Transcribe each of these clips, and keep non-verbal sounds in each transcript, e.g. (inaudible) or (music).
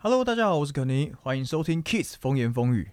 Hello，大家好，我是肯尼，欢迎收听 Kiss 风言风语。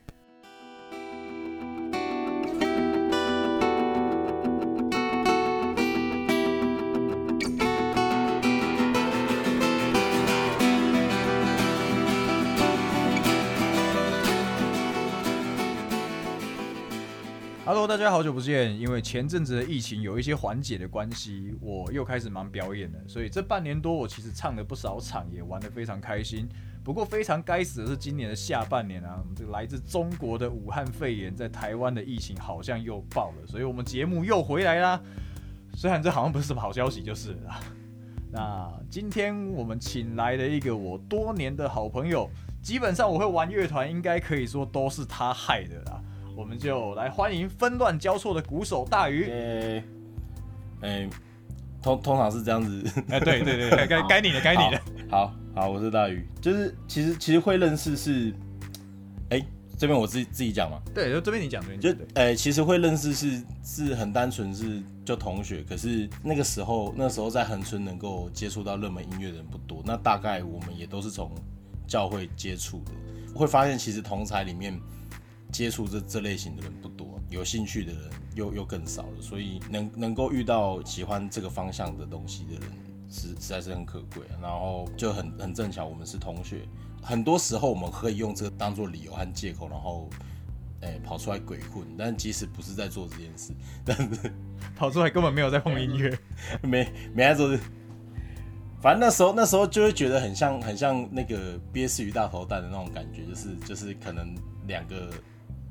Hello，大家好久不见。因为前阵子的疫情有一些缓解的关系，我又开始忙表演了，所以这半年多我其实唱了不少场，也玩得非常开心。不过非常该死的是，今年的下半年啊，我们这个来自中国的武汉肺炎在台湾的疫情好像又爆了，所以我们节目又回来啦。虽然这好像不是什么好消息，就是啦。那今天我们请来了一个我多年的好朋友，基本上我会玩乐团，应该可以说都是他害的啦。我们就来欢迎纷乱交错的鼓手大鱼。(laughs) 诶，诶，通通常是这样子。哎，对对对，该该该你的，该你的。好好，我是大鱼。就是其实其实会认识是，哎，这边我自己自己讲嘛。对，就这边你讲，就诶，其实会认识是是很单纯是就同学，可是那个时候那时候在恒春能够接触到热门音乐的人不多，那大概我们也都是从教会接触的，会发现其实同才里面。接触这这类型的人不多，有兴趣的人又又更少了，所以能能够遇到喜欢这个方向的东西的人，实实在是很可贵。然后就很很正巧，我们是同学，很多时候我们可以用这个当做理由和借口，然后诶跑出来鬼混。但即使不是在做这件事，但是 (laughs) 跑出来根本没有在碰音乐，(laughs) 没没在做。反正那时候那时候就会觉得很像很像那个憋死鱼大头蛋的那种感觉，就是就是可能两个。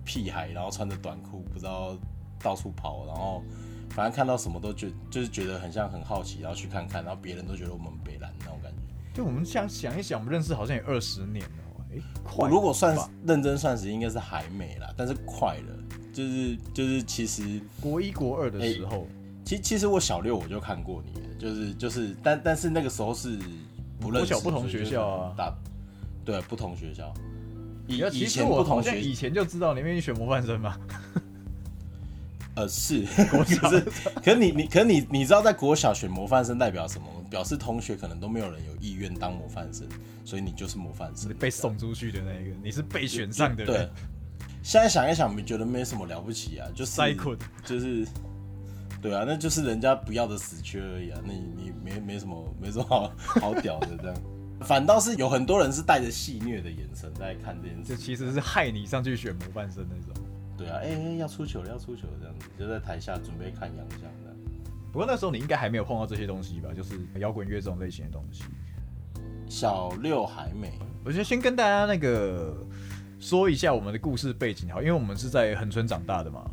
屁孩，然后穿着短裤，不知道到处跑，然后反正看到什么都觉，就是觉得很像很好奇，然后去看看，然后别人都觉得我们北蓝那种感觉。就我们想想一想，我们认识好像也二十年了，哎，快。如果算认真算时，应该是还没啦，但是快了，就是就是其实国一国二的时候，其其实我小六我就看过你，就是就是，但但是那个时候是不认识，不同学校啊，打对不同学校。以以前我同学以前就知道你愿意选模范生嘛。呃，是，(laughs) 可是，可是你你，可是你你知道在国小选模范生代表什么？表示同学可能都没有人有意愿当模范生，所以你就是模范生，被送出去的那一个，你是被选上的。对。现在想一想，你觉得没什么了不起啊？就是就是，对啊，那就是人家不要的死缺而已啊。那你你没没什么没什么好好屌的这样。反倒是有很多人是带着戏谑的眼神在看这件事，就其实是害你上去选模范生那种。对啊，哎，要出球了，要出球了，这样子就在台下准备看洋相的。不过那时候你应该还没有碰到这些东西吧？就是摇滚乐这种类型的东西。小六还没。我觉得先跟大家那个说一下我们的故事背景好，因为我们是在横村长大的嘛。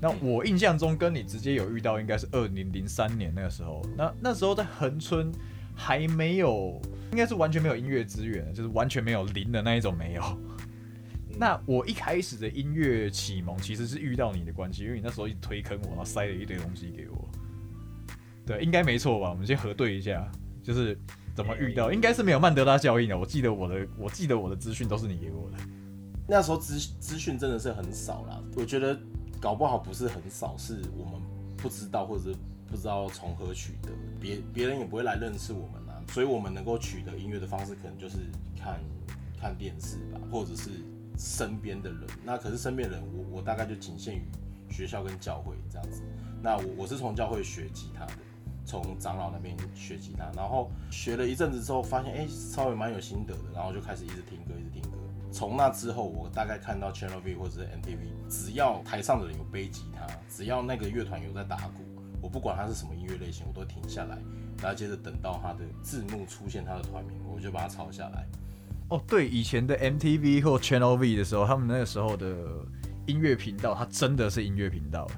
那我印象中跟你直接有遇到，应该是二零零三年那个时候。那那时候在横村还没有。应该是完全没有音乐资源，就是完全没有零的那一种没有。那我一开始的音乐启蒙其实是遇到你的关系，因为你那时候一推坑我，然后塞了一堆东西给我。对，应该没错吧？我们先核对一下，就是怎么遇到？应该是没有曼德拉效应的。我记得我的，我记得我的资讯都是你给我的。那时候资资讯真的是很少啦，我觉得搞不好不是很少，是我们不知道或者是不知道从何取得，别别人也不会来认识我们啊。所以我们能够取得音乐的方式，可能就是看看电视吧，或者是身边的人。那可是身边人，我我大概就仅限于学校跟教会这样子。那我我是从教会学吉他的，从长老那边学吉他，然后学了一阵子之后，发现哎稍微蛮有心得的，然后就开始一直听歌，一直听歌。从那之后，我大概看到 Channel V 或者是 MTV，只要台上的人有背吉他，只要那个乐团有在打鼓，我不管他是什么音乐类型，我都停下来。然后接着等到他的字幕出现，他的团名，我就把它抄下来。哦，对，以前的 MTV 或 Channel V 的时候，他们那个时候的音乐频道，它真的是音乐频道，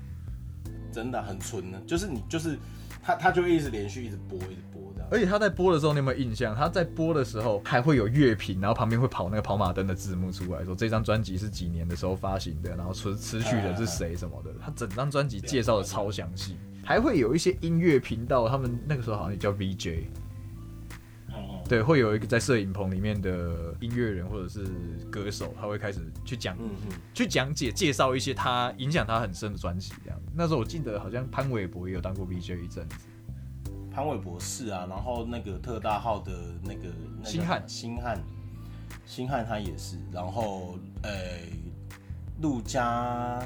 真的很纯的，就是你就是他，他就一直连续一直播，一直播的。而且他在播的时候，你有没有印象？他在播的时候还会有乐评，然后旁边会跑那个跑马灯的字幕出来，说这张专辑是几年的时候发行的，然后词 (laughs) 词曲人是谁什么的。他整张专辑介绍的超详细。还会有一些音乐频道，他们那个时候好像也叫 VJ，对，会有一个在摄影棚里面的音乐人或者是歌手，他会开始去讲，嗯嗯去讲解介绍一些他影响他很深的专辑这样。那时候我记得好像潘玮柏也有当过 VJ 一阵子，潘玮柏是啊，然后那个特大号的那个星汉，星汉，星汉他也是，然后呃，陆家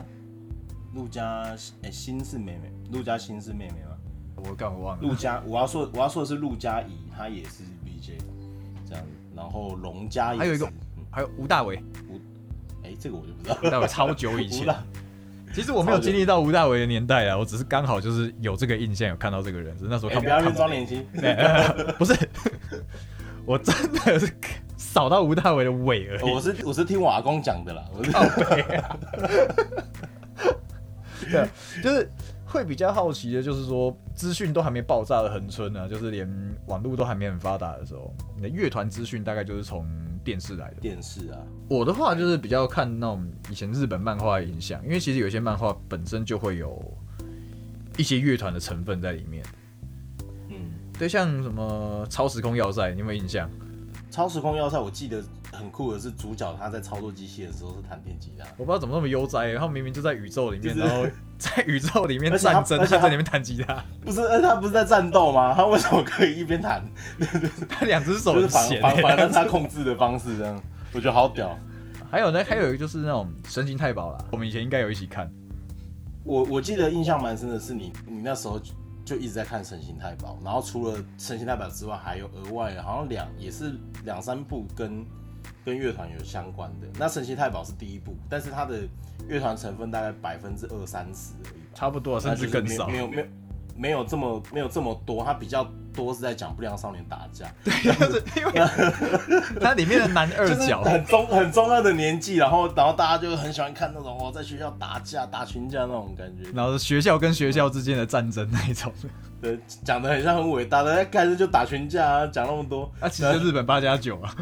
陆家哎欣是妹妹，陆家欣是妹妹吗？我刚我忘了。陆家我要说我要说的是陆家怡，她也是这样子，然后龙家也还有一个还有吴大维，哎、这个我就不知道。吴大伟超久以前。(laughs) 其实我没有经历到吴大维的年代啊，我只是刚好就是有这个印象，有看到这个人，只是那时候不要去看装年轻。(laughs) 不是，我真的是扫到吴大维的尾而已。我是我是听我阿公讲的啦，我是对，(laughs) 就是会比较好奇的，就是说资讯都还没爆炸的恒春呢，就是连网络都还没很发达的时候，你的乐团资讯大概就是从电视来的。电视啊，我的话就是比较看那种以前日本漫画的影响，因为其实有些漫画本身就会有一些乐团的成分在里面。嗯，对，像什么超时空要塞，你有没有印象？超时空要塞，我记得很酷的是主角他在操作机器的时候是弹电吉他，我不知道怎么那么悠哉，他明明就在宇宙里面，就是然后 (laughs) 在宇宙里面战争，而且他他在里面弹吉他，不是？呃，他不是在战斗吗？他为什么可以一边弹？(laughs) 他两只手就是反反反。他 (laughs) 控制的方式这样，我觉得好屌。还有呢，还有一个就是那种神行太保啦，我们以前应该有一起看。我我记得印象蛮深的是你你那时候就就一直在看《神行太保》，然后除了《神行太保》之外，还有额外好像两也是两三部跟跟乐团有相关的。那《神行太保》是第一部，但是它的乐团成分大概百分之二三十而已吧，差不多，甚至那就是更少。没有没有没有这么没有这么多，它比较多是在讲不良少年打架，就是因为 (laughs) 它里面的男二角，很中很中二的年纪，然后然后大家就很喜欢看那种哦，在学校打架打群架那种感觉。然后学校跟学校之间的战争那一种，对，讲的很像很伟大的，开始就打群架啊，讲那么多。那、其实日本八加九啊。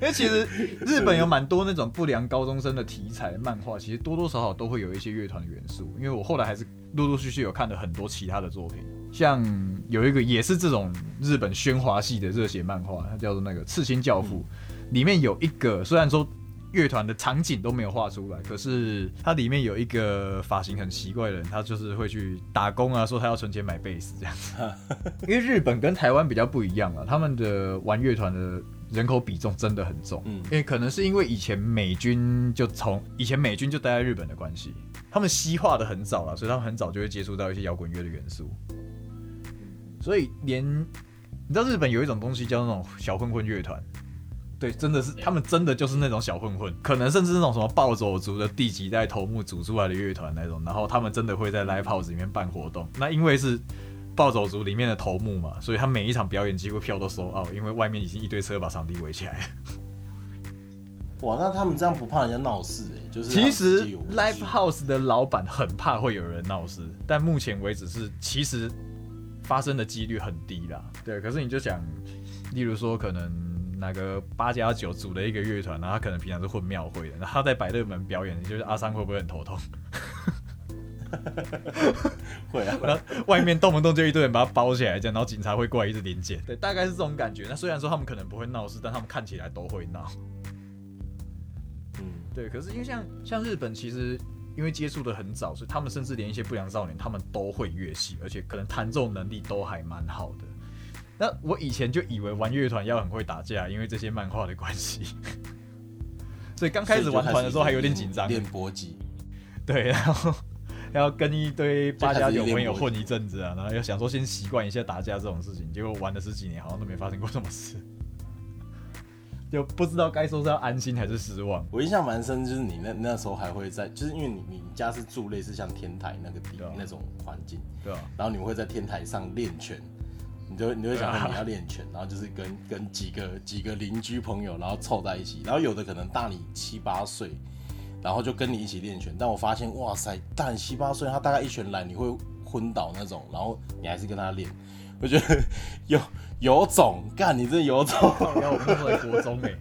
因为其实日本有蛮多那种不良高中生的题材漫画，其实多多少少都会有一些乐团的元素。因为我后来还是陆陆续续有看了很多其他的作品，像有一个也是这种日本喧哗系的热血漫画，它叫做那个《刺青教父》，里面有一个虽然说乐团的场景都没有画出来，可是它里面有一个发型很奇怪的人，他就是会去打工啊，说他要存钱买贝斯这样子。(laughs) 因为日本跟台湾比较不一样啊，他们的玩乐团的人口比重真的很重。嗯因为可能是因为以前美军就从以前美军就待在日本的关系，他们西化的很早了，所以他们很早就会接触到一些摇滚乐的元素。所以连你知道日本有一种东西叫那种小混混乐团。对，真的是他们真的就是那种小混混，可能甚至那种什么暴走族的第几代头目组出来的乐团那种，然后他们真的会在 live house 里面办活动。那因为是暴走族里面的头目嘛，所以他每一场表演几乎票都收 out，因为外面已经一堆车把场地围起来了。哇，那他们这样不怕人家闹事哎、就是其实他们自己有文 live house 的老板很怕会有人闹事，但目前为止是其实发生的几率很低啦。对，可是你就想，例如说可能哪个八加九组的一个乐团，然后他可能平常是混庙会的，然后他在百乐门表演，你觉得阿三会不会很头痛？(laughs) (laughs) 会啊，然后外面动不动就一堆人把它包起来，这样，然后警察会过来一直临检。对，大概是这种感觉。那虽然说他们可能不会闹事，但他们看起来都会闹。嗯，对，可是因为像像日本，其实因为接触的很早，所以他们甚至连一些不良少年，他们都会乐器，而且可能弹奏能力都还蛮好的。那我以前就以为玩乐团要很会打架，因为这些漫画的关系，(laughs) 所以刚开始玩团的时候还有点紧张。练搏击，对，然后要跟一堆八加九朋友混一阵子啊，然后要想说先习惯一下打架这种事情，结果玩了十几年，好像都没发生过什么事，就不知道该说是要安心还是失望。我印象蛮深，就是你那那时候还会在，就是因为你你家是住类似像天台那个地啊那种环境，对啊、然后你会在天台上练拳，你就你就会想对啊说你要练拳，然后就是跟跟几个几个邻居朋友，然后凑在一起，然后有的可能大你七八岁，然后就跟你一起练拳，但我发现哇塞，大你七八岁，他大概一拳来你会昏倒那种，然后你还是跟他练，我觉得有有种，干你这有种，然后我们在国中哎、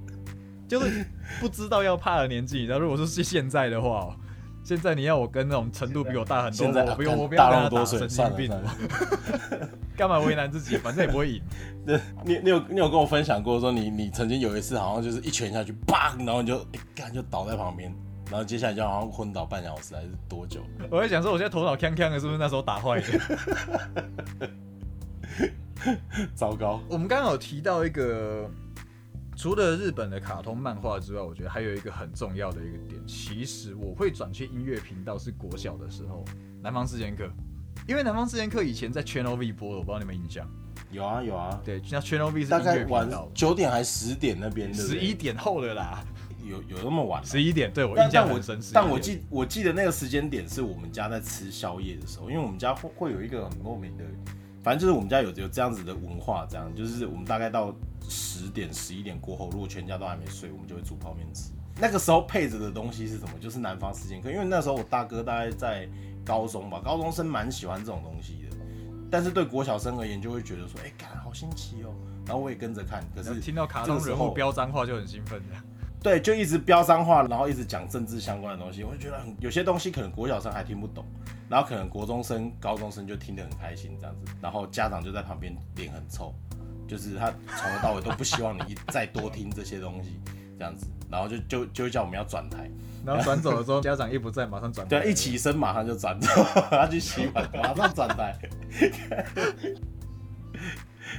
(laughs) 就是不知道要怕的年纪。然后如果说是现在的话哦，现在你要我跟那种程度比我大很多，现在我不用，我不要跟他打神算经病。(laughs) 干嘛为难自己？反正也不会赢。(laughs) 对，你你有你有跟我分享过说你你曾经有一次好像就是一拳下去，砰，然后你就哎干、就倒在旁边，然后接下来就好像昏倒半小时还是多久？我在想说，我现在头脑锵锵的，是不是那时候打坏的？(laughs) 糟糕，我们刚刚有提到一个除了日本的卡通漫画之外，我觉得还有一个很重要的一个点，其实我会转去音乐频道是国小的时候，南方四剑客，因为南方四剑客以前在 Channel V 播的，我不知道你们印象。有啊有啊，对，那 Channel V 是大概晚，九点还十点那边，对不对十一点后的啦，有有那么晚吗？十一点，对我印象很深。11点但我记我记得那个时间点是我们家在吃宵夜的时候，因为我们家会会有一个很莫名的，反正就是我们家有有这样子的文化，这样就是我们大概到十点十一点过后，如果全家都还没睡，我们就会煮泡面吃。那个时候配着的东西是什么？就是南方四剑客，因为那时候我大哥大概在高中吧，高中生蛮喜欢这种东西的，但是对国小生而言就会觉得说，哎、看好新奇哦，然后我也跟着看，可是听到卡通人物飙脏话就很兴奋的。(laughs) 对，就一直飙脏话，然后一直讲政治相关的东西，我就觉得很有些东西可能国小生还听不懂，然后可能国中生、高中生就听得很开心这样子，然后家长就在旁边脸很臭，就是他从头到尾都不希望你一再多听这些东西这样子，然后就就就会叫我们要转台，然后转走了之后，(laughs) 家长一不在，马上转。对，一起身马上就转走，(laughs) 他去洗碗，马上转台。(laughs)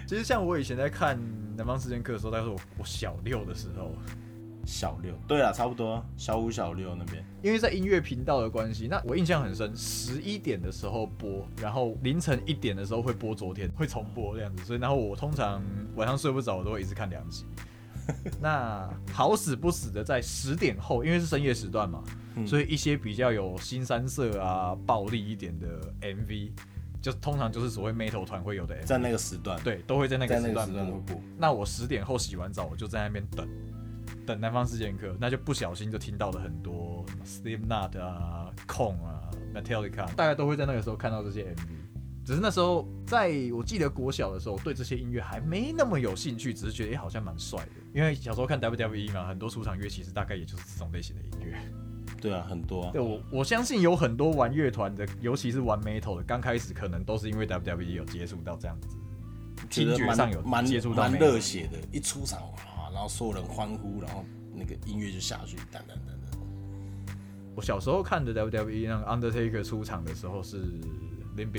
其实像我以前在看《南方四剑客》的时候，大概是我我小六的时候，小六，对啊，差不多小五、小六那边，因为在音乐频道的关系，那我印象很深，十一点的时候播，然后凌晨一点的时候会播昨天，会重播这样子，所以然后我通常晚上睡不着，我都会一直看两集。(laughs) 那好死不死的在十点后，因为是深夜时段嘛，嗯所以一些比较有新三色啊、暴力一点的 MV，就通常就是所谓 metal 团会有的 MV，在那个时段，对，都会在那个时段在那个时段会播。那我十点后洗完澡，我就在那边等，等南方四剑客，那就不小心就听到了很多 Slipknot 啊、控啊、Metallica，大概都会在那个时候看到这些 MV。只是那时候，在我记得国小的时候，对这些音乐还没那么有兴趣，只是觉得哎、诶好像蛮帅的。因为小时候看 WWE 嘛，很多出场乐其实大概也就是这种类型的音乐。对啊，很多啊。对我我相信有很多玩乐团的，尤其是玩 Metal 的，刚开始可能都是因为 WWE 有接触到这样子，听觉上有蛮接触到蛮热血的，一出场啊，然后所有人欢呼，然后那个音乐就下去，等等等等。我小时候看的 WWE 那个 Undertaker 出场的时候是 Limp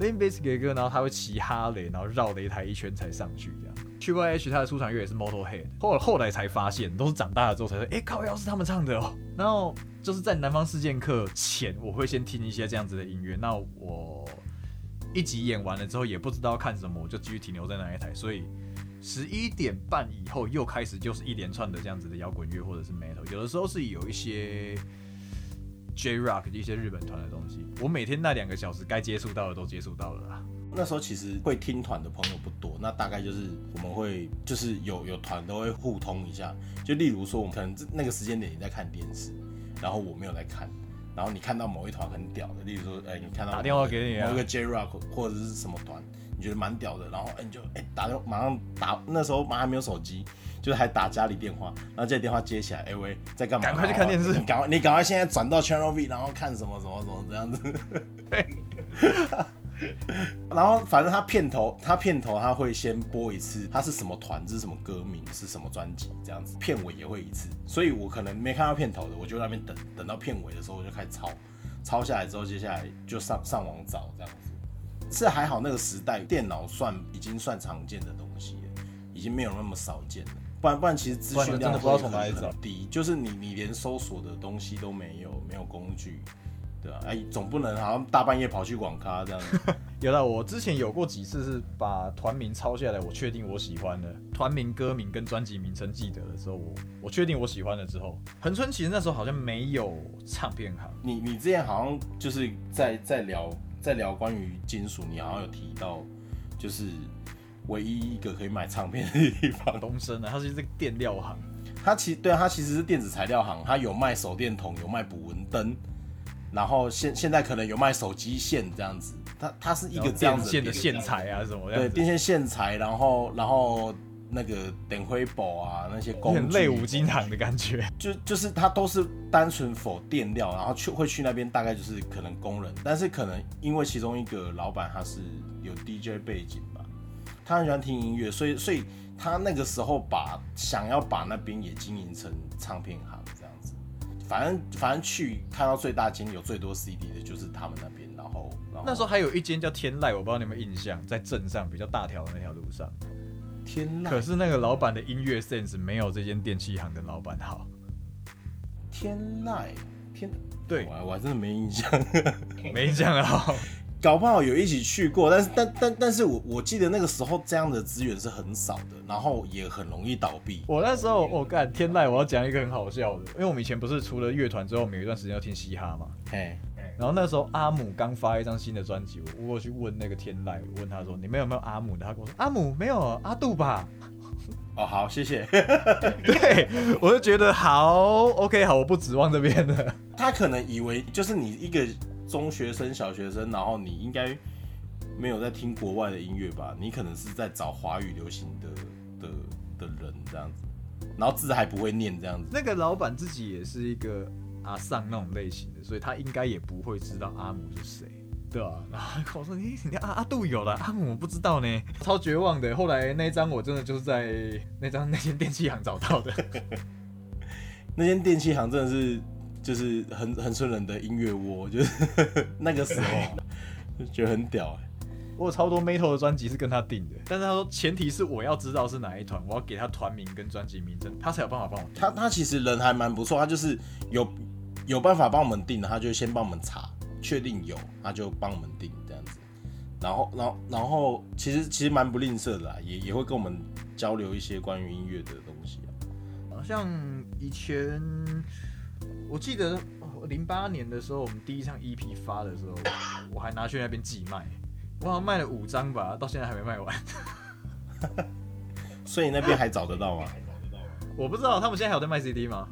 Bizkit，Limp Bizkit 的歌，然后他会骑哈雷，然后绕擂台一圈才上去这样。Triple H 他的出场乐也是 Motorhead，后后来才发现，都是长大了之后才说，哎、靠，要是他们唱的哦。然后就是在南方事件课前，我会先听一些这样子的音乐。那我一集演完了之后，也不知道看什么，我就继续停留在那一台，所以。十一点半以后又开始就是一连串的这样子的摇滚乐或者是 metal，有的时候是有一些 J rock 一些日本团的东西。我每天那两个小时该接触到的都接触到了啦。那时候其实会听团的朋友不多，那大概就是我们会就是有有团都会互通一下，就例如说我们可能那个时间点你在看电视，然后我没有在看，然后你看到某一团很屌的，例如说哎、你看到打电话给你啊某一个 J Rock 或者是什么团，你觉得蛮屌的，然后哎、你就哎、打电马上打，那时候马上还没有手机。就是还打家里电话，然后这电话接起来，哎、喂，在干嘛？赶快去看电视赶快，你赶快现在转到 Channel V，然后看什么什么什么这样子。(laughs) 然后反正他片头，他片头他会先播一次，他是什么团，这是什么歌名，是什么专辑这样子，片尾也会一次，所以我可能没看到片头的，我就在那边等，等到片尾的时候我就开始抄，抄下来之后，接下来就上上网找这样子。是还好那个时代电脑算已经算常见的东西了，已经没有那么少见了。不然不然，其实资讯量的不知道从哪里找。低，就是你你连搜索的东西都没有，没有工具，对啊，哎，总不能好像大半夜跑去网咖这样。子。(laughs) 有了，我之前有过几次是把团名抄下来，我确定我喜欢的。团名、歌名跟专辑名称记得的时候，我我确定我喜欢了之后，恒春其实那时候好像没有唱片行，你你之前好像就是在在聊在聊关于金属，你好像有提到，就是唯一一个可以买唱片的地方。东升啊，它是这个电料行，它其对啊，它其实是电子材料行，它有卖手电筒，有卖捕蚊灯，然后现现在可能有卖手机线这样子。它它是一个这样子的线材啊什么对电线线材，然后然后那个点灰宝啊那些工具，很类五金行的感觉。就就是它都是单纯否电料，然后去会去那边大概就是可能工人，但是可能因为其中一个老板他是有 DJ 背景吧，他很喜欢听音乐，所以所以他那个时候把想要把那边也经营成唱片行这样子，反正反正去看到最大间有最多 CD 的就是他们那边，然后那时候还有一间叫天籁，我不知道你们印象，在镇上比较大条的那条路上。天籁，可是那个老板的音乐 sense 没有这间电器行的老板好。天籁，天，对，我我还真的没印象，(laughs) (laughs) 没印象啊。搞不好有一起去过，但是但但但是我我记得那个时候这样的资源是很少的，然后也很容易倒闭。我那时候我干天籁，我要讲一个很好笑的，因为我们以前不是除了乐团之后，每一段时间要听嘻哈嘛。嘿，然后那时候阿姆刚发一张新的专辑，我过去问那个天籁，我问他说：“你们有没有阿姆的？”他跟我说：“阿姆没有，阿杜吧。(laughs) ”哦，好，谢谢。(laughs) 对，我就觉得好，OK，好，我不指望这边的。他可能以为就是你一个中学生、小学生，然后你应该没有在听国外的音乐吧？你可能是在找华语流行的的的人这样子，然后字还不会念这样子。那个老板自己也是一个阿尚那种类型的，所以他应该也不会知道阿姆是谁。对啊，然后跟我说你你阿阿杜有了，阿姆我不知道呢，(laughs) 超绝望的。后来那一张我真的就是在那张那间电器行找到的，(laughs) 那间电器行真的是就是很很顺人的音乐窝，就是 (laughs) 那个时候就觉得很屌哎。我有超多 metal 的专辑是跟他订的，但是他说前提是我要知道是哪一团，我要给他团名跟专辑名称，他才有办法帮我。他他其实人还蛮不错，他就是有有办法帮我们订的，他就先帮我们查。确定有，他就帮我们订这样子，然后，然后，然后，其实其实蛮不吝啬的啦，也也会跟我们交流一些关于音乐的东西啊。好像以前我记得零八年的时候，我们第一场 EP 发的时候，我还拿去那边寄卖，我好像卖了五张吧，到现在还没卖完。(laughs) 所以那边还找得到吗？我不知道，他们现在还有在卖 CD 吗？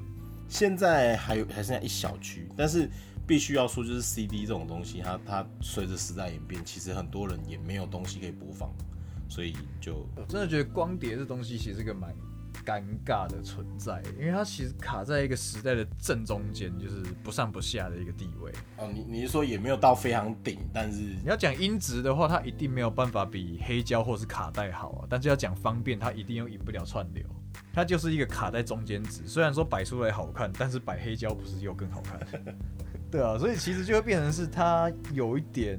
现在还有，还剩下一小区，但是。必须要说，就是 CD 这种东西，它它随着时代演变，其实很多人也没有东西可以播放，所以就我真的觉得光碟这东西其实是个蛮尴尬的存在，因为它其实卡在一个时代的正中间，就是不上不下的一个地位。哦，你你是说也没有到非常顶，但是你要讲音质的话，它一定没有办法比黑胶或是卡带好啊。但是要讲方便，它一定又赢不了串流，它就是一个卡在中间值。虽然说摆出来好看，但是摆黑胶不是又更好看？(laughs) 对啊，所以其实就会变成是它有一点，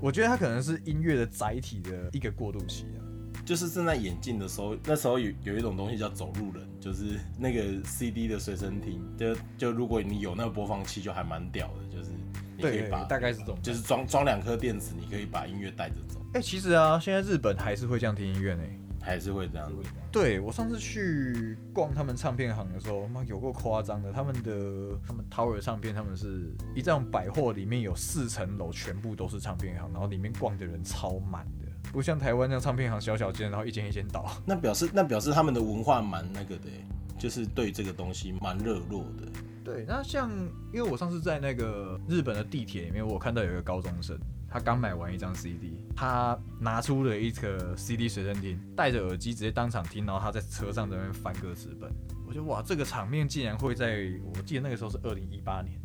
我觉得它可能是音乐的载体的一个过渡期啊。就是正在演进的时候，那时候有有一种东西叫走路人，就是那个 CD 的随身听，就就如果你有那个播放器，就还蛮屌的，就是你可以把大概是这种，就是装装两颗电池，你可以把音乐带着走。哎，其实啊，现在日本还是会这样听音乐呢。还是会这样子。对我上次去逛他们唱片行的时候，妈有够夸张的。他们的他们 Tower 唱片，他们是一张百货里面有四层楼，全部都是唱片行，然后里面逛的人超满的，不像台湾那样唱片行小小间，然后一间一间倒。那表示那表示他们的文化蛮那个的，就是对这个东西蛮热络的。对，那像因为我上次在那个日本的地铁里面，我看到有一个高中生。他刚买完一张 CD，他拿出了一个 CD 随身听，戴着耳机直接当场听，然后他在车上在那边翻歌词本。我觉得哇，这个场面竟然会在我记得那个时候是二零一八年，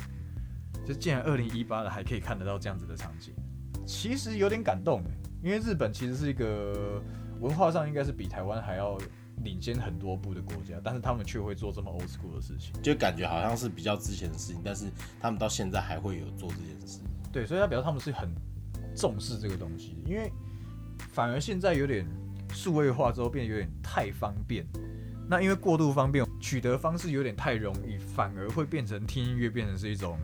就竟然二零一八了还可以看得到这样子的场景，其实有点感动因为日本其实是一个文化上应该是比台湾还要领先很多步的国家，但是他们却会做这么 old school 的事情，就感觉好像是比较之前的事情，但是他们到现在还会有做这件事。对，所以他表示他们是很。重视这个东西，因为反而现在有点数位化之后变得有点太方便。那因为过度方便，取得方式有点太容易，反而会变成听音乐变成是一种，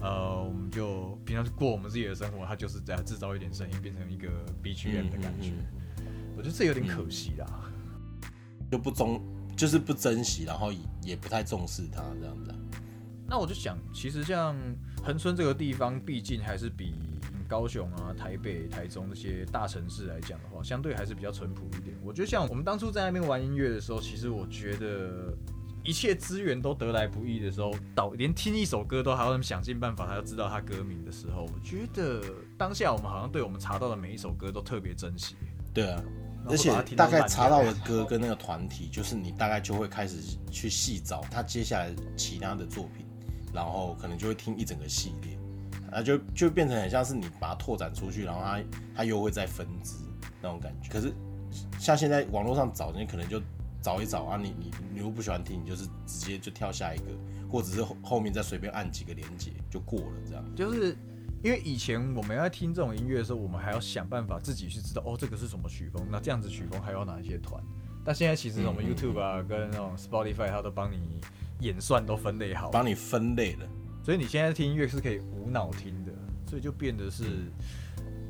呃，我们就平常过我们自己的生活，它就是在制造一点声音，变成一个 BGM 的感觉。我觉得这有点可惜啦，就不重，就是不珍惜，然后也不太重视它这样子。那我就想，其实像恒春这个地方，毕竟还是比。高雄啊、台北、台中这些大城市来讲的话，相对还是比较淳朴一点。我觉得像我们当初在那边玩音乐的时候，其实我觉得一切资源都得来不易的时候，导连听一首歌都还要想尽办法，还要知道他歌名的时候，我觉得当下我们好像对我们查到的每一首歌都特别珍惜。对啊，而且大概查到的歌跟那个团体，就是你大概就会开始去细找他接下来其他的作品，然后可能就会听一整个系列。啊，就就变成很像是你把它拓展出去，然后它它又会再分支那种感觉。可是像现在网络上找，你可能就找一找啊，你你你又不喜欢听，你就是直接就跳下一个，或者是后后面再随便按几个连接就过了这样。就是因为以前我们要听这种音乐的时候，我们还要想办法自己去知道哦，这个是什么曲风，那这样子曲风还有哪一些团。但现在其实我们 YouTube 啊，跟那种 Spotify 它都帮你演算都分类好，帮你分类了。所以你现在听音乐是可以无脑听的，所以就变得是，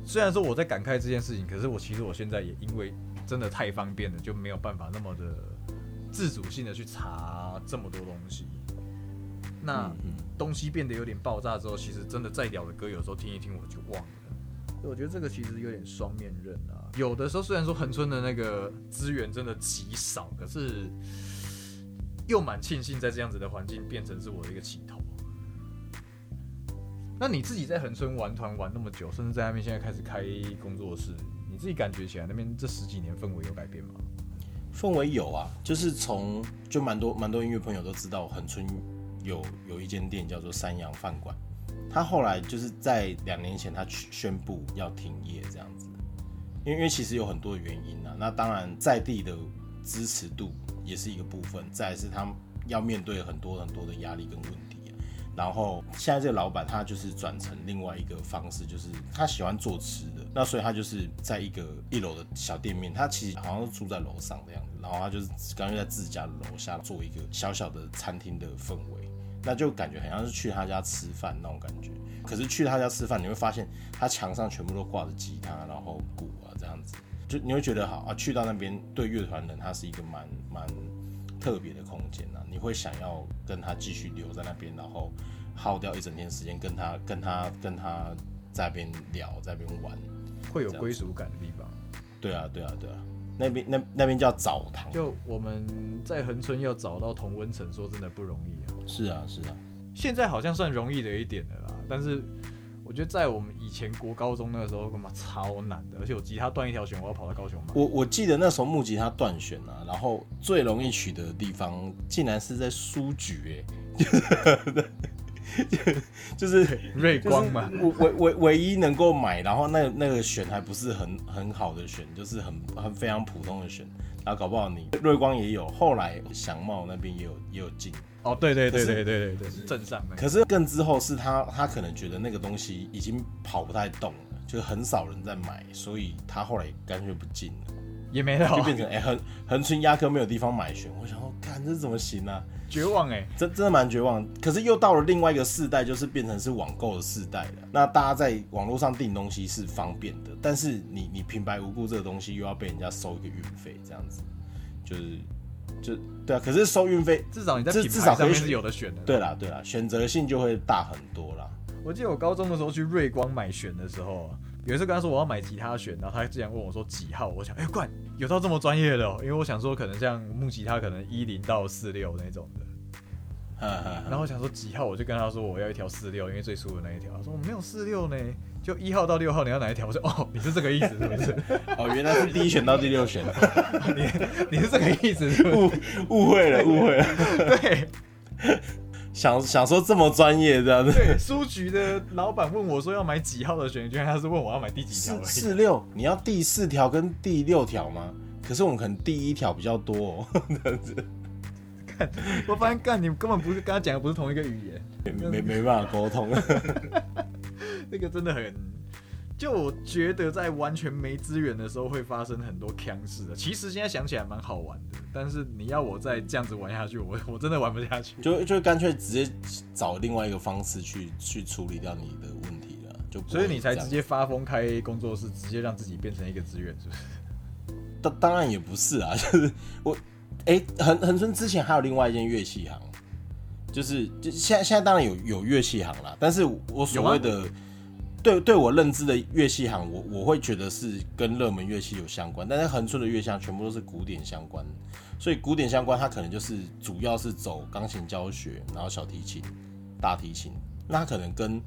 虽然说我在感慨这件事情，可是我其实我现在也因为真的太方便了，就没有办法那么的自主性的去查这么多东西。那东西变得有点爆炸之后，其实真的再屌的歌，有时候听一听我就忘了。我觉得这个其实有点双面刃啊。有的时候虽然说恒春的那个资源真的极少，可是又蛮庆幸在这样子的环境变成是我的一个起头。那你自己在恒春玩团玩那么久，甚至在那边现在开始开工作室，你自己感觉起来那边这十几年氛围有改变吗？氛围有啊，就是从就蛮多蛮多音乐朋友都知道，恒春有有一间店叫做山羊饭馆，他后来就是在两年前他宣布要停业这样子，因为因为其实有很多原因啊，那当然在地的支持度也是一个部分，再是他要面对很多很多的压力跟问题。然后现在这个老板他就是转成另外一个方式，就是他喜欢做吃的，那所以他就是在一个一楼的小店面，他其实好像是住在楼上的样子，然后他就是干脆在自己家的楼下做一个小小的餐厅的氛围，那就感觉很像是去他家吃饭那种感觉。可是去他家吃饭，你会发现他墙上全部都挂着吉他，然后鼓啊这样子，就你会觉得好啊，去到那边对乐团人他是一个蛮蛮特别的空间啊，你会想要跟他继续留在那边，然后耗掉一整天时间跟他跟他跟他在那边聊，在那边玩。会有归属感的地方。对啊，对啊，对啊，那边那那边叫澡堂。就我们在恒春要找到同温层，说真的不容易啊。是啊，是啊，现在好像算容易的一点的啦，但是我觉得在我们以前国高中那个时候，他妈超难的，而且我吉他断一条弦，我要跑到高雄买。我我记得那时候木吉他断弦啊，然后最容易取得的地方竟然是在书局、欸，(laughs) 就是 (laughs) 瑞光嘛，就是唯唯唯一能够买，然后那那个弦还不是很很好的弦，就是很很非常普通的弦，然后搞不好你瑞光也有，后来祥茂那边也有也有进，哦，对对对对对对对，镇上那个。可是更之后是他他可能觉得那个东西已经跑不太动了，就是很少人在买，所以他后来干脆不进了。也没了就变成哎、横横村压根没有地方买选，我想说，看这怎么行呢、啊？绝望哎、真真的蛮绝望。可是又到了另外一个世代，就是变成是网购的世代了。那大家在网络上订东西是方便的，但是你你平白无故这个东西又要被人家收一个运费，这样子，就是就对啊。可是收运费，至少你在至品至少可以选牌上面是有的选的。对啦对啦，选择性就会大很多啦。我记得我高中的时候去瑞光买弦的时候，有一次跟他说我要买吉他弦，然后他竟然问我说几号，我想哎怪、有到这么专业的、哦，因为我想说可能像木吉他可能一零到四六那种的，(laughs) 然后我想说几号，我就跟他说我要一条四六，因为最粗的那一条。他说我没有四六呢，就一号到六号你要哪一条？我说哦你是这个意思是不是？哦，原来是第一选到第六选，(laughs) 你你是这个意思是不误误会了误会了，(laughs) 对 (laughs) 想想说这么专业这样子。对，书局的老板问我说要买几号的弦，原来他是问我要买第几条四。四六，你要第四条跟第六条吗？可是我们可能第一条比较多、哦，这样子我发现干你根本不是跟他讲的不是同一个语言。没没没办法沟通。那个真的很，就我觉得在完全没资源的时候会发生很多腔事的。其实现在想起来蛮好玩的，但是你要我再这样子玩下去，我我真的玩不下去。(laughs) 就就干脆直接找另外一个方式去去处理掉你的问题了，就所以你才直接发疯开工作室，直接让自己变成一个资源，是不是？(laughs) 当当然也不是啊，(laughs) 就是我，哎、恒恒春之前还有另外一间乐器行，就是就现在现在当然有有乐器行啦，但是我所谓的对对我认知的乐器行，我我会觉得是跟热门乐器有相关，但是恒春的乐器行全部都是古典相关，所以古典相关它可能就是主要是走钢琴教学，然后小提琴、大提琴，那可能跟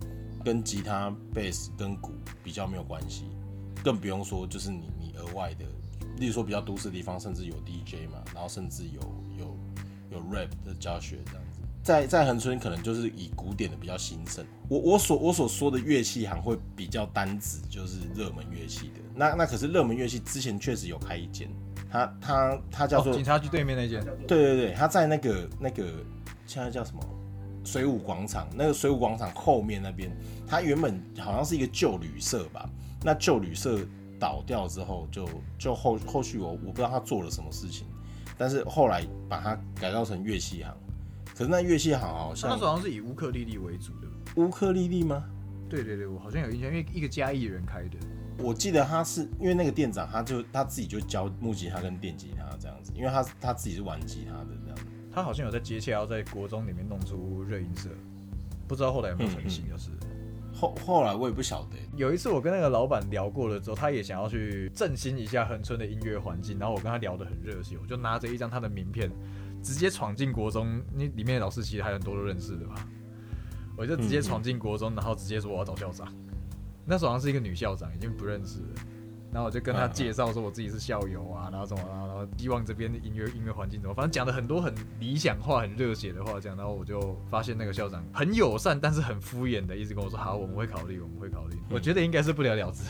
跟吉他、贝斯跟鼓比较没有关系，更不用说就是你你额外的。例如说比较都市的地方，甚至有 DJ 嘛，然后甚至有有有 rap 的教学这样。在在恒春可能就是以古典的比较兴盛。我我所我所说的乐器行会比较单指就是热门乐器的。那那可是热门乐器之前确实有开一间，它它它叫做、哦警察局对面那间，对对对，它在那个那个现在叫什么水舞广场，那个水舞广场后面那边，它原本好像是一个旧旅社吧。那旧旅社倒掉之后，就就后后续我我不知道他做了什么事情，但是后来把它改造成乐器行。可是那乐器行好像那时候好像是以乌克丽丽为主的。乌克丽丽吗？对对对，我好像有印象，因为一个嘉义人开的。我记得他是因为那个店长，他就他自己就教木吉他跟电吉他这样子，因为他他自己是玩吉他的这样子。他好像有在接洽，要在国中里面弄出热音社，不知道后来有没有成型，就是。后后来我也不晓得。有一次我跟那个老板聊过了之后，他也想要去振兴一下恒春的音乐环境，然后我跟他聊得很热血，我就拿着一张他的名片，直接闯进国中，那里面的老师其实还很多都认识的吧，我就直接闯进国中，然后直接说我要找校长。那时候好像是一个女校长，已经不认识了。然后我就跟她介绍说我自己是校友啊，然后怎么，然后希望这边的音乐音乐环境怎么，反正讲了很多很理想化、很热血的话，这样。然后我就发现那个校长很友善，但是很敷衍的，一直跟我说好，我们会考虑，我们会考虑。我觉得应该是不了了之，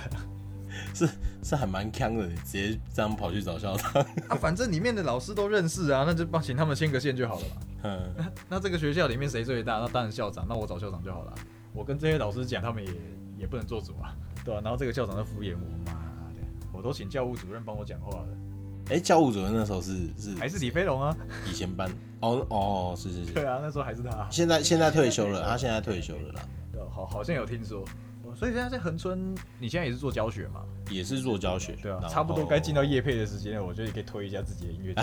(laughs) 是是还蛮坑的，直接这样跑去找校长 (laughs) 啊。反正里面的老师都认识啊，那就帮请他们牵个线就好了嘛。嗯，(laughs) 那这个学校里面谁最大？那当然校长，那我找校长就好了。我跟这些老师讲，他们也也不能做主啊，对吧？然后这个校长在敷衍我妈的。我都请教务主任帮我讲话了。哎，教务主任那时候是是还是李飞龙啊？以前班哦哦，是是是。对啊，那时候还是他。现在现在退休了，他现在退休了啦。对，好好像有听说。所以现在在恒春，你现在也是做教学嘛？也是做教学。对啊，差不多该进到业配的时间了。我觉得你可以推一下自己的音乐。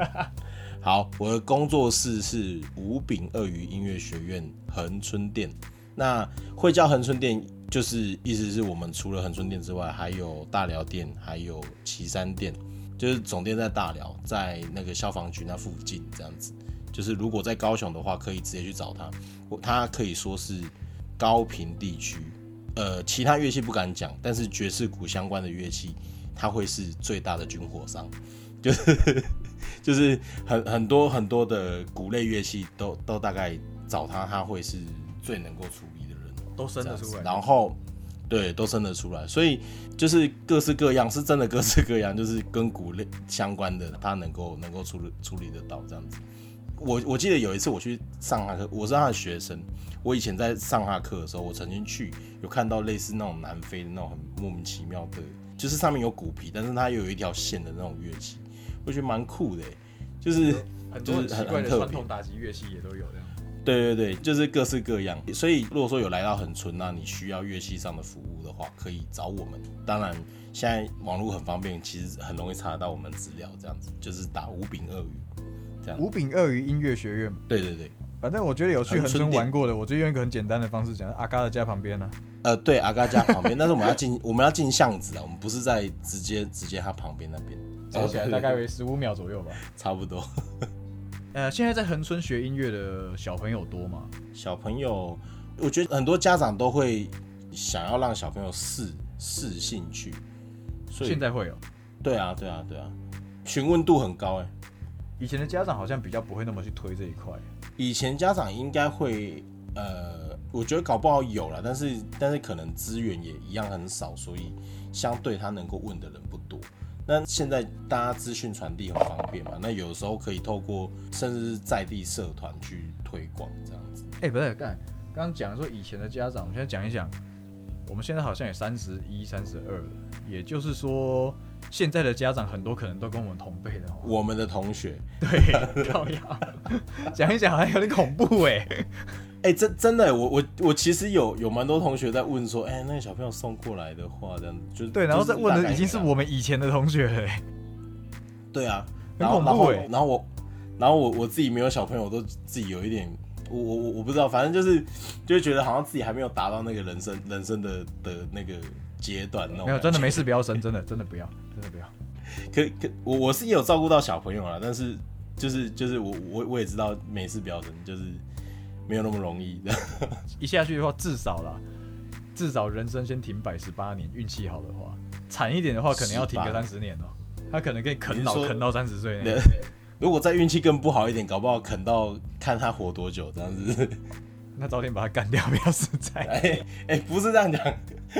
(laughs) 好，我的工作室是五饼鳄鱼音乐学院恒春店。那会叫恒春店。就是意思是我们除了恒春店之外，还有大寮店，还有旗山店，就是总店在大寮，在那个消防局那附近这样子。就是如果在高雄的话，可以直接去找他，他可以说是高频地区，呃，其他乐器不敢讲，但是爵士鼓相关的乐器，它会是最大的军火商，(laughs) 就是就是很很多很多的鼓类乐器都都大概找他，他会是最能够处理的人。都生得出来，然后对，都生得出来，所以就是各式各样，是真的各式各样，(laughs) 就是跟鼓类相关的，他能够能够处理处理得到这样子。我我记得有一次我去上他课，我是他的学生，我以前在上他课的时候，我曾经去有看到类似那种南非的那种很莫名其妙的，就是上面有鼓皮，但是它又有一条线的那种乐器，我觉得蛮酷的，就是很多很奇怪的传统打击乐器也都有这样。对对对，就是各式各样。所以如果说有来到很纯，那你需要乐器上的服务的话，可以找我们。当然，现在网络很方便，其实很容易查得到我们资料。这样子就是打五饼鳄鱼，这样。五饼鳄鱼音乐学院。对对对，反正我觉得有去恒春玩过的，我就用一个很简单的方式讲，阿嘎的家旁边呢。呃，对，阿嘎家旁边，(laughs) 但是我们要进，我们要进巷子啊，我们不是在直接直接他旁边那边，走起来大概为十五秒左右吧，差不多。(laughs) 呃，现在在恒春学音乐的小朋友多吗？小朋友，我觉得很多家长都会想要让小朋友试试兴趣，所以现在会有。对啊，对啊，对啊，询问度很高哎。以前的家长好像比较不会那么去推这一块。以前家长应该会，呃，我觉得搞不好有了，但是但是可能资源也一样很少，所以相对他能够问的人不多。那现在大家资讯传递很方便嘛？那有时候可以透过甚至是在地社团去推广这样子。哎，不是，刚刚讲说以前的家长，我们现在讲一讲，我们现在好像也三十一、三十二了，也就是说，现在的家长很多可能都跟我们同辈的。我们的同学，对，讲一讲好像有点恐怖哎。哎，真真的，我我我其实有有蛮多同学在问说，哎，那个小朋友送过来的话，这样子就对，然后在问的已经是我们以前的同学了。对啊，很恐怖哎。然后我，然后我我自己没有小朋友，都自己有一点，我我我我不知道，反正就是就觉得好像自己还没有达到那个人生人生的的那个阶段。没有，真的没事，不要生，真的真的不要，真的不要。可可，我我是有照顾到小朋友了，但是就是就是我我我也知道没事不要生，就是。没有那么容易的，(laughs) 一下去的话，至少啦，至少人生先停摆十八年，运气好的话，惨一点的话，可能要停个三十年哦。他可能可以啃老啃到三十岁。如果再运气更不好一点，搞不好啃到看他活多久这样子。(laughs) 那早点把他干掉比较实在。哎哎，不是这样讲，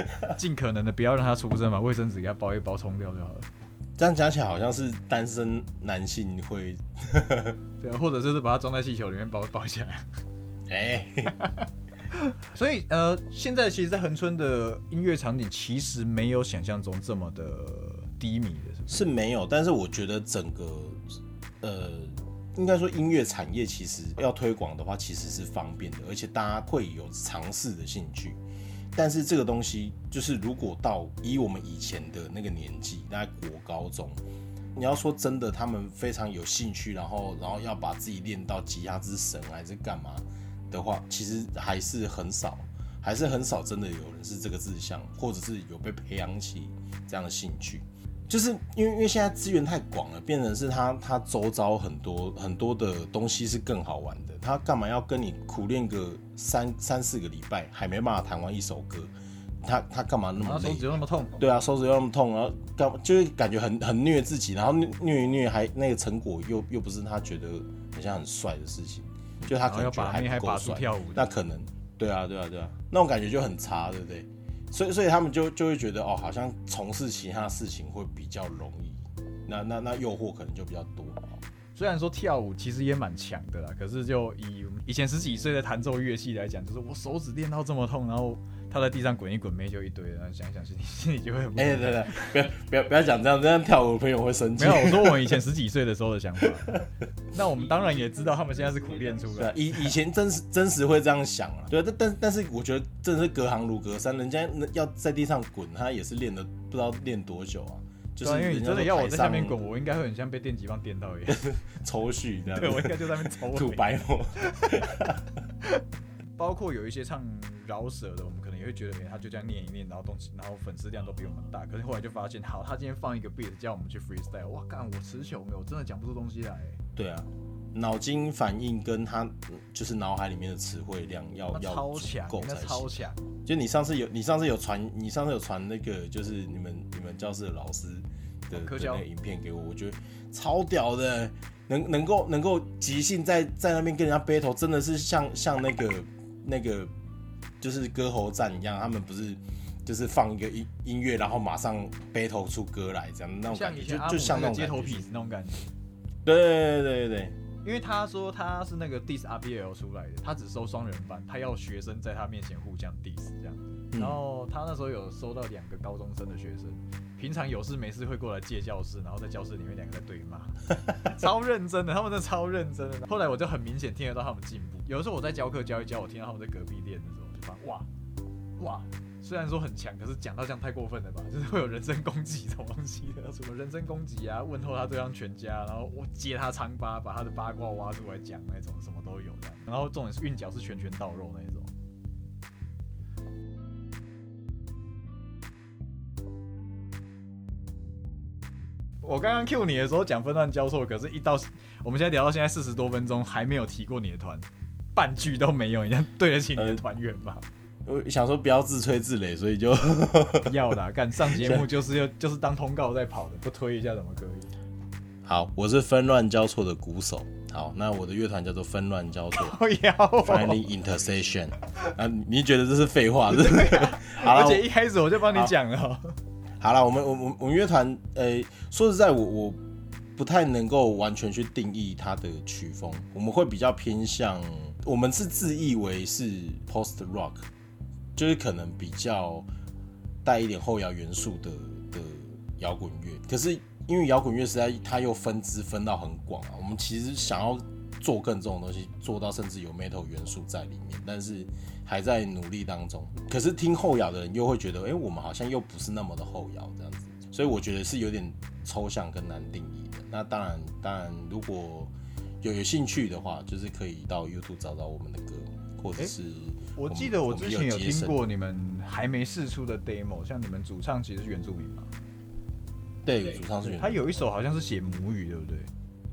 (laughs) 尽可能的不要让他出生嘛，卫生纸给他包一包冲掉就好了。这样讲起来好像是单身男性会，(laughs) 对啊，或者就是把它装在气球里面包包起来。哎、(laughs) 所以呃，现在其实，在恒春的音乐场景其实没有想象中这么的低迷的，是是？是没有，但是我觉得整个呃，应该说音乐产业其实要推广的话，其实是方便的，而且大家会有尝试的兴趣。但是这个东西，就是如果到以我们以前的那个年纪，大概国高中，你要说真的，他们非常有兴趣，然后然后要把自己练到吉他之神还是干嘛的话，其实还是很少，还是很少真的有人是这个志向，或者是有被培养起这样的兴趣。就是因为因为现在资源太广了，变成是他他周遭很多很多的东西是更好玩的。他干嘛要跟你苦练个三三四个礼拜，还没办法弹完一首歌？他他干嘛那么累手？指又那么痛，对啊，手指又那么痛，然后干嘛就是感觉很很虐自己，然后虐虐一虐还那个成果又又不是他觉得好像很帅的事情，就他可能觉得还拔不够帅，跳舞，那可能对啊对啊对啊，那种感觉就很差，对不对？所以所以他们就就会觉得哦，好像从事其他事情会比较容易，那那那诱惑可能就比较多。虽然说跳舞其实也蛮强的啦，可是就以以前十几岁的弹奏乐器来讲，就是我手指练到这么痛，然后他在地上滚一滚，妹就一堆，然后想一想心里心里就会哎、对对，不要不要不要讲这样，这样跳舞的朋友会生气。没有，我说我们以前十几岁的时候的想法。那我们当然也知道他们现在是苦练出来 (laughs) 以以前真实真实会这样想啊，对啊，但但但是我觉得真的是隔行如隔山，人家要在地上滚，他也是练了不知道练多久啊，就是啊，因为你真的要我在下面滚，我应该会很像被电击棒电到一样。(laughs) 抽蓄这样，对，我应该就在那边抽吐。白沫。(laughs) 包括有一些唱饶舌的，我们可能也会觉得，哎、他就这样念一念，然后东西，然后粉丝量都比我们大。可是后来就发现，好，他今天放一个 beat 叫我们去 freestyle，哇，干，我词穷了，我真的讲不出东西来、哎对啊，脑筋反应跟他嗯就是脑海里面的词汇量要要足超强，够才行。超强。就你上次有你上次有传你上次有传那个就是你们你们教室的老师的科教的那个影片给我，我觉得超屌的，能能够能够即兴在在那边跟人家 battle，真的是像像那个那个就是歌喉战一样，他们不是。就是放一个音音乐，然后马上 battle 出歌来，这样那种感觉，就就像那那个种街头痞子那种感觉。对对对对对，因为他说他是那个 diss RBL 出来的，他只收双人班，他要学生在他面前互相 diss 这样。嗯然后他那时候有收到两个高中生的学生，平常有事没事会过来借教室，然后在教室里面两个在对骂，(laughs) 超认真的，他们真的超认真的。后来我就很明显听得到他们进步。有的时候我在教课教一教，我听到他们在隔壁练的时候，就发现哇哇，虽然说很强，可是讲到这样太过分了吧？(laughs) 就是会有人身攻击这种东西的，什么人身攻击啊，问候他对方全家，然后我揭他疮疤，把他的八卦挖出来讲那种，什么都有的。然后重点是韵脚是拳拳到肉那一种。我刚刚 Q 你的时候讲分段交错，可是一到我们现在聊到现在四十多分钟，还没有提过你的团，半句都没有，你这样对得起你的团员吗？我想说不要自吹自擂，所以就不 (laughs) 要的啊，干上节目就是要就是当通告在跑的，不推一下怎么可以？好。我是纷乱交错的鼓手。好，那我的乐团叫做纷乱交错不要哦、（Finally Intersection）。啊，你觉得这是废话？是不是 (laughs) 好了，而且一开始我就帮你讲了哦，好了，我们我们我们乐团，呃、说实在，我我不太能够完全去定义它的曲风，我们会比较偏向，我们是自以为是 post rock，就是可能比较带一点后摇元素的的摇滚乐。可是因为摇滚乐实在它又分支分到很广啊，我们其实想要做更这种东西，做到甚至有 metal 元素在里面，但是还在努力当中。可是听后摇的人又会觉得，哎、我们好像又不是那么的后摇这样子，所以我觉得是有点抽象跟难定义的。那当然，当然如果有有兴趣的话，就是可以到 YouTube 找找我们的歌，或者是我记得我之前有听过你们还没试出的 demo，像你们主唱其实是原住民嘛，对主唱是原他有一首好像是写母语，对不对？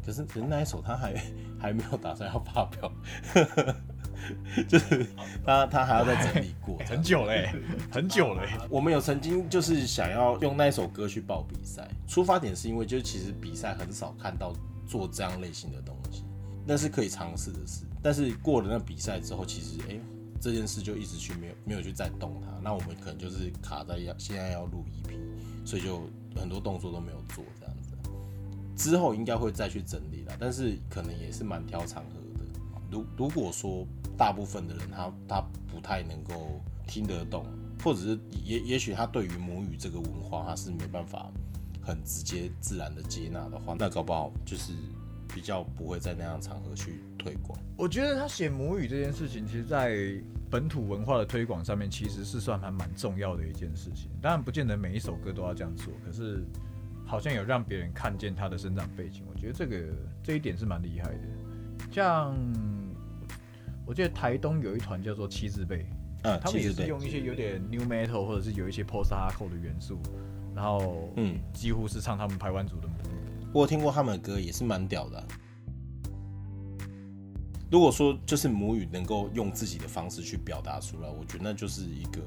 可是可是那一首他还 (laughs) 还没有打算要发表，(laughs) 就是他他还要再整理过。(laughs) 很久嘞、很久嘞、我们有曾经就是想要用那一首歌去报比赛，出发点是因为就是其实比赛很少看到做这样类型的东西，那是可以尝试的事。但是过了那比赛之后，其实哎、这件事就一直去没有没有去再动它，那我们可能就是卡在要现在要录 EP，所以就很多动作都没有做这样子。之后应该会再去整理了，但是可能也是蛮挑场合的。如如果说大部分的人他他不太能够听得懂，或者是也也许他对于母语这个文化他是没办法很直接自然的接纳的话，那搞不好就是比较不会在那样场合去推广。我觉得他写母语这件事情，其实，在本土文化的推广上面，其实是算还蛮重要的一件事情。当然，不见得每一首歌都要这样做，可是好像有让别人看见他的生长背景，我觉得这个这一点是蛮厉害的。像我记得台东有一团叫做七字辈，嗯，他们也是用一些有点 new metal 或者是有一些 post hardcore 的元素，然后嗯，几乎是唱他们台湾族的母语。我有听过他们的歌，也是蛮屌的啊、如果说就是母语能够用自己的方式去表达出来，我觉得那就是一个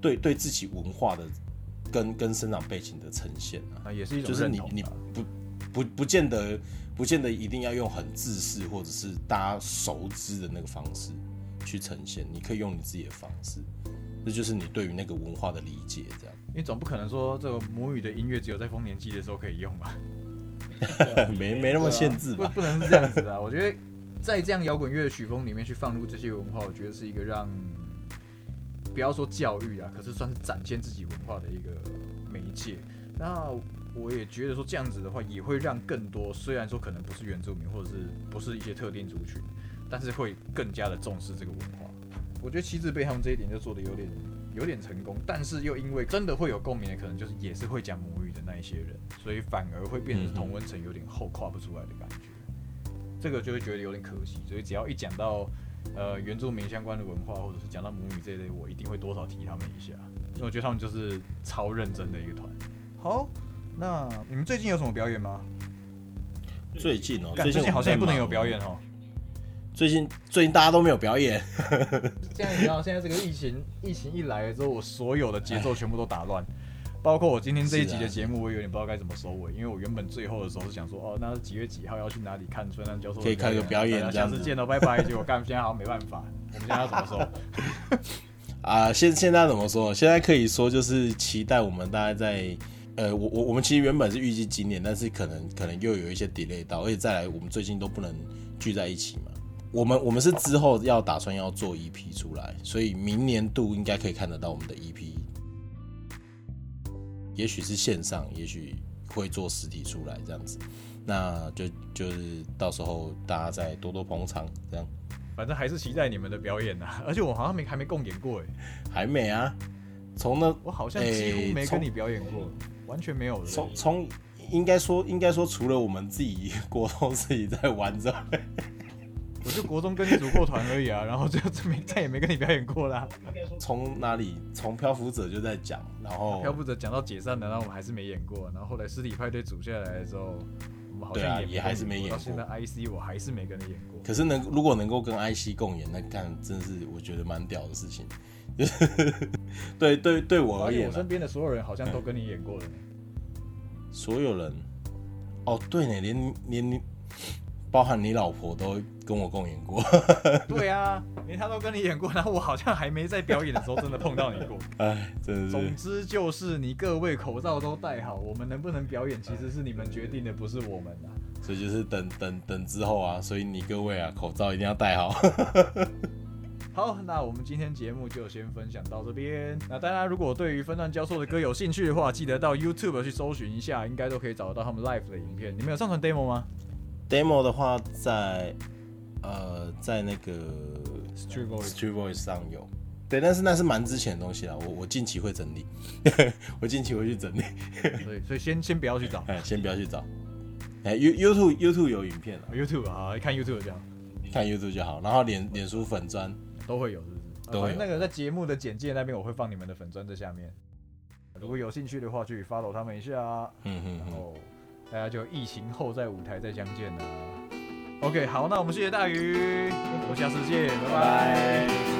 对对自己文化的跟跟生长背景的呈现啊。啊，也是一种就是你你不不不见得不见得一定要用很自式或者是大家熟知的那个方式去呈现，你可以用你自己的方式，这就是你对于那个文化的理解，这样你总不可能说这个母语的音乐只有在丰年祭的时候可以用吧？(laughs) 没没那么限制吧？不不能是这样子啊！我觉得在这样摇滚乐的曲风里面去放入这些文化，我觉得是一个让不要说教育啊，可是算是展现自己文化的一个媒介。那我也觉得说这样子的话，也会让更多虽然说可能不是原住民或者是不是一些特定族群，但是会更加的重视这个文化。我觉得七字辈他们这一点就做的有点有点成功，但是又因为真的会有共鸣的，可能就是也是会讲母语的那一些人，所以反而会变成同温层有点后跨不出来的感觉。这个就会觉得有点可惜。所以只要一讲到呃原住民相关的文化，或者是讲到母语这一类，我一定会多少提他们一下，因为我觉得他们就是超认真的一个团。好，那你们最近有什么表演吗？最近哦、干最近好像也不能有表。演哦。最近最近大家都没有表演，(laughs) 现在你知道，现在这个疫情疫情一来了之后，我所有的节奏全部都打乱，包括我今天这一集的节目，我有点不知道该怎么收尾，因为我原本最后的时候是想说，哦，那是几月几号要去哪里看春山教授可以看个表演下次见喽，拜拜。结果干，现在好像没办法，我们现在要怎么收？(laughs) 啊，现现在怎么说？现在可以说就是期待我们大家在，呃，我我我们其实原本是预计今年，但是可能可能又有一些 delay 到，而且再来我们最近都不能聚在一起嘛。我们我们是之后要打算要做 EP 出来，所以明年度应该可以看得到我们的 EP，也许是线上，也许会做实体出来这样子。那就就是到时候大家再多多捧场，这样反正还是期待你们的表演呐、(laughs) 而且我好像没还没共演过哎，还没啊？从那我好像几乎没跟你表演过，完全没有的。从从应该说应该说，除了我们自己 (laughs) 国中自己在玩之外，我就国中跟你组过团而已啊，然后就没再也没跟你表演过啦。从哪里从漂浮者就在讲，然后漂浮者讲到解散的，然后我们还是没演过，然后后来尸体派对组下来的时候，我们好对啊像也也还是没演过到现在 IC 我还是没跟你演过。可是能如果能够跟 IC 共演，那干真的是我觉得蛮屌的事情。就 (laughs) 是对对对我而言啊我身，边的所有人好像都跟你演过了呢。所有人哦对呢，连连你包含你老婆都跟我共演过，(laughs) 对啊，连他都跟你演过，然后我好像还没在表演的时候真的碰到你过。(laughs) 哎，真的总之就是你各位口罩都戴好，我们能不能表演其实是你们决定的，不是我们啊。所以就是等等等之后啊，所以你各位啊，口罩一定要戴好。(laughs) 好，那我们今天节目就先分享到这边。那大家如果对于分段教授的歌有兴趣的话，记得到 YouTube 去搜寻一下，应该都可以找得到他们 live 的影片。你们有上传 demo 吗 demo 的话在，呃在那个 Street Voice Street Voice 上有，对，但是那是蛮之前的东西啦，我我近期会整理，(laughs) 我近期会去整理，所以所以先先不要去找。(laughs) 哎，先不要去找，哎，You YouTube YouTube 有影片了，YouTube 啊，看 YouTube 这样。看 YouTube 就好，然后脸脸书粉砖，都会有，是不是？都会有。啊那个在节目的简介那边我会放你们的粉砖在下面。如果有兴趣的话，去 follow 他们一下。啊。嗯嗯嗯，然后大家就疫情后在舞台再相见啦。OK，好，那我们谢谢大鱼，我们下次见，拜拜